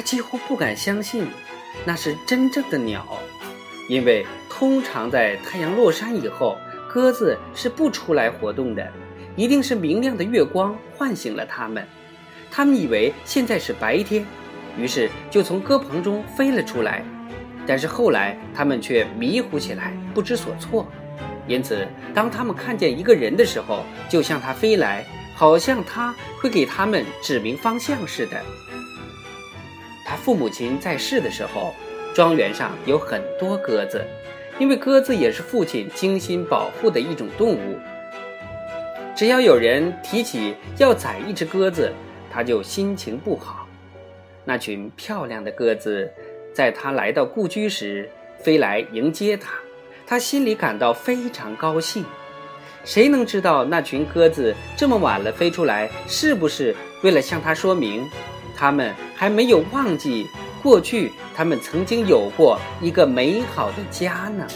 他几乎不敢相信那是真正的鸟，因为通常在太阳落山以后，鸽子是不出来活动的，一定是明亮的月光唤醒了它们。他们以为现在是白天，于是就从鸽棚中飞了出来。但是后来他们却迷糊起来，不知所措。因此，当他们看见一个人的时候，就向他飞来，好像他会给他们指明方向似的。他父母亲在世的时候，庄园上有很多鸽子，因为鸽子也是父亲精心保护的一种动物。只要有人提起要宰一只鸽子，他就心情不好。那群漂亮的鸽子，在他来到故居时飞来迎接他，他心里感到非常高兴。谁能知道那群鸽子这么晚了飞出来，是不是为了向他说明，他们还没有忘记过去，他们曾经有过一个美好的家呢？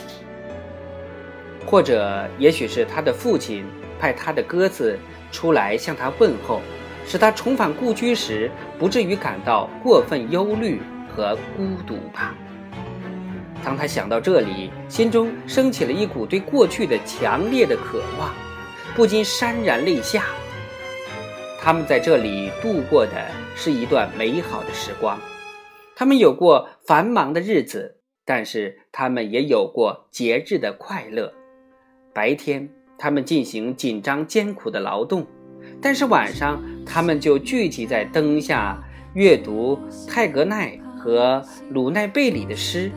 或者，也许是他的父亲派他的鸽子出来向他问候。使他重返故居时不至于感到过分忧虑和孤独吧。当他想到这里，心中升起了一股对过去的强烈的渴望，不禁潸然泪下。他们在这里度过的是一段美好的时光，他们有过繁忙的日子，但是他们也有过节日的快乐。白天，他们进行紧张艰苦的劳动。但是晚上，他们就聚集在灯下，阅读泰格奈和鲁奈贝里的诗，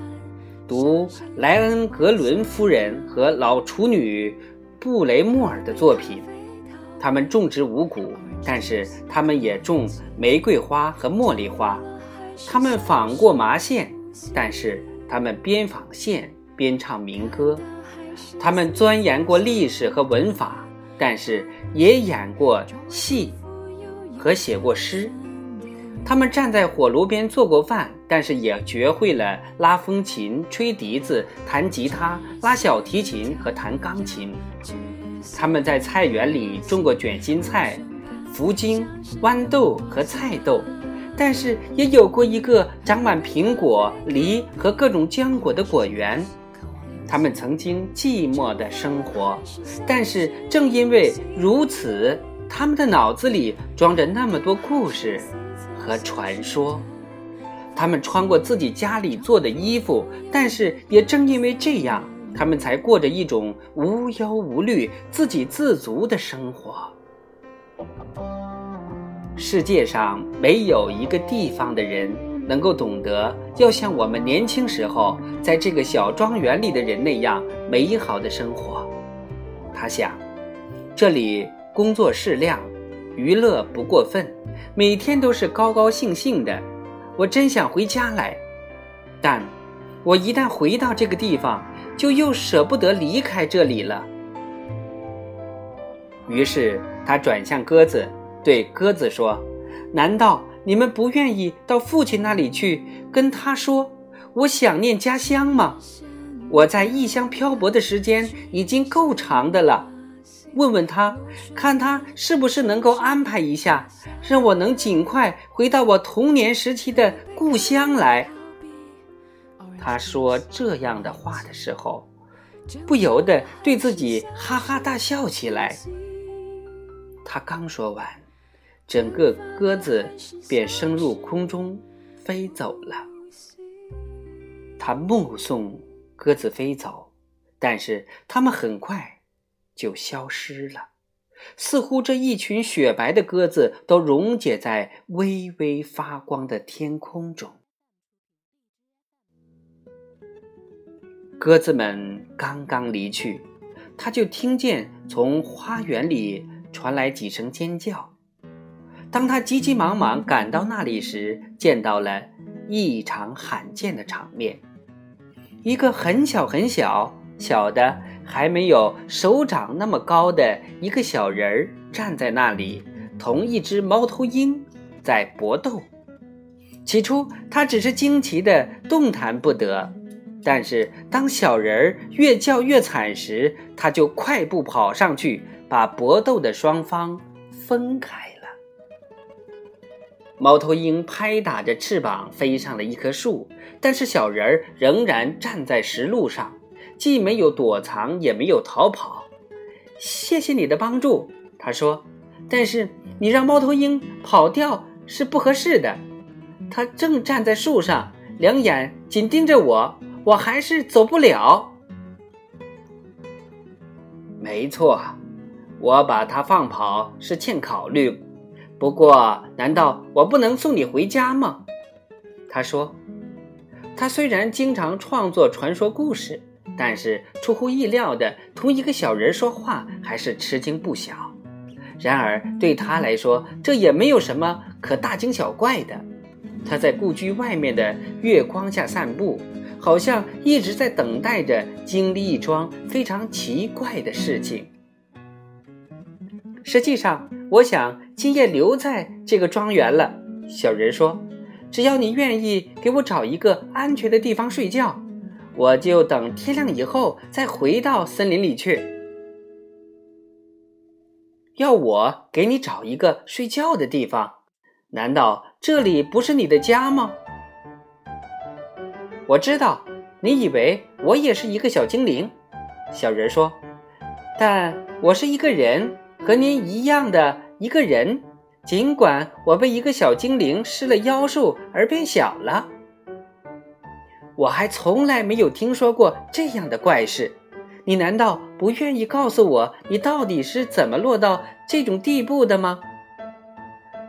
读莱恩格伦夫人和老处女布雷莫尔的作品。他们种植五谷，但是他们也种玫瑰花和茉莉花。他们纺过麻线，但是他们边纺线边唱民歌。他们钻研过历史和文法。但是也演过戏和写过诗，他们站在火炉边做过饭，但是也学会了拉风琴、吹笛子、弹吉他、拉小提琴和弹钢琴。他们在菜园里种过卷心菜、福精、豌豆和菜豆，但是也有过一个长满苹果、梨和各种浆果的果园。他们曾经寂寞的生活，但是正因为如此，他们的脑子里装着那么多故事和传说。他们穿过自己家里做的衣服，但是也正因为这样，他们才过着一种无忧无虑、自给自足的生活。世界上没有一个地方的人。能够懂得要像我们年轻时候在这个小庄园里的人那样美好的生活，他想，这里工作适量，娱乐不过分，每天都是高高兴兴的。我真想回家来，但我一旦回到这个地方，就又舍不得离开这里了。于是他转向鸽子，对鸽子说：“难道？”你们不愿意到父亲那里去跟他说我想念家乡吗？我在异乡漂泊的时间已经够长的了。问问他，看他是不是能够安排一下，让我能尽快回到我童年时期的故乡来。他说这样的话的时候，不由得对自己哈哈大笑起来。他刚说完。整个鸽子便升入空中，飞走了。他目送鸽子飞走，但是它们很快就消失了，似乎这一群雪白的鸽子都溶解在微微发光的天空中。鸽子们刚刚离去，他就听见从花园里传来几声尖叫。当他急急忙忙赶到那里时，见到了异常罕见的场面：一个很小很小小的、还没有手掌那么高的一个小人儿站在那里，同一只猫头鹰在搏斗。起初，他只是惊奇的动弹不得，但是当小人儿越叫越惨时，他就快步跑上去，把搏斗的双方分开了。猫头鹰拍打着翅膀飞上了一棵树，但是小人儿仍然站在石路上，既没有躲藏，也没有逃跑。谢谢你的帮助，他说。但是你让猫头鹰跑掉是不合适的。它正站在树上，两眼紧盯着我，我还是走不了。没错，我把他放跑是欠考虑。不过，难道我不能送你回家吗？他说。他虽然经常创作传说故事，但是出乎意料的同一个小人说话，还是吃惊不小。然而对他来说，这也没有什么可大惊小怪的。他在故居外面的月光下散步，好像一直在等待着经历一桩非常奇怪的事情。实际上，我想今夜留在这个庄园了。小人说：“只要你愿意给我找一个安全的地方睡觉，我就等天亮以后再回到森林里去。”要我给你找一个睡觉的地方？难道这里不是你的家吗？我知道，你以为我也是一个小精灵。小人说：“但我是一个人。”和您一样的一个人，尽管我被一个小精灵施了妖术而变小了，我还从来没有听说过这样的怪事。你难道不愿意告诉我，你到底是怎么落到这种地步的吗？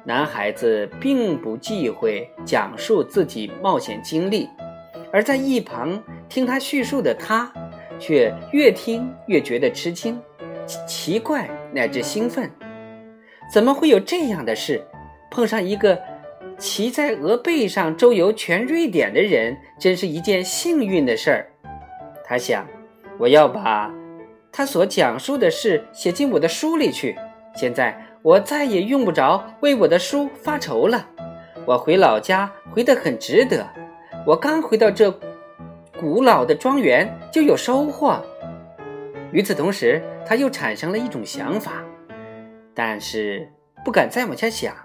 男孩子并不忌讳讲述自己冒险经历，而在一旁听他叙述的他，却越听越觉得吃惊。奇怪乃至兴奋，怎么会有这样的事？碰上一个骑在鹅背上周游全瑞典的人，真是一件幸运的事儿。他想，我要把他所讲述的事写进我的书里去。现在我再也用不着为我的书发愁了。我回老家回得很值得。我刚回到这古老的庄园，就有收获。与此同时，他又产生了一种想法，但是不敢再往下想。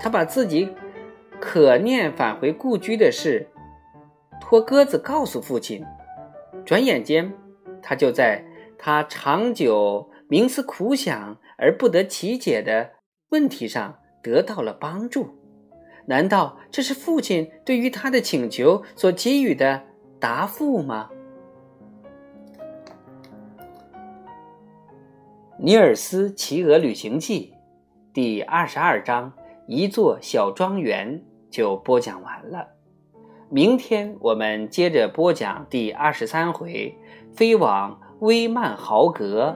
他把自己可念返回故居的事托鸽子告诉父亲。转眼间，他就在他长久冥思苦想而不得其解的问题上得到了帮助。难道这是父亲对于他的请求所给予的答复吗？《尼尔斯骑鹅旅行记》第二十二章一座小庄园就播讲完了。明天我们接着播讲第二十三回，飞往威曼豪格。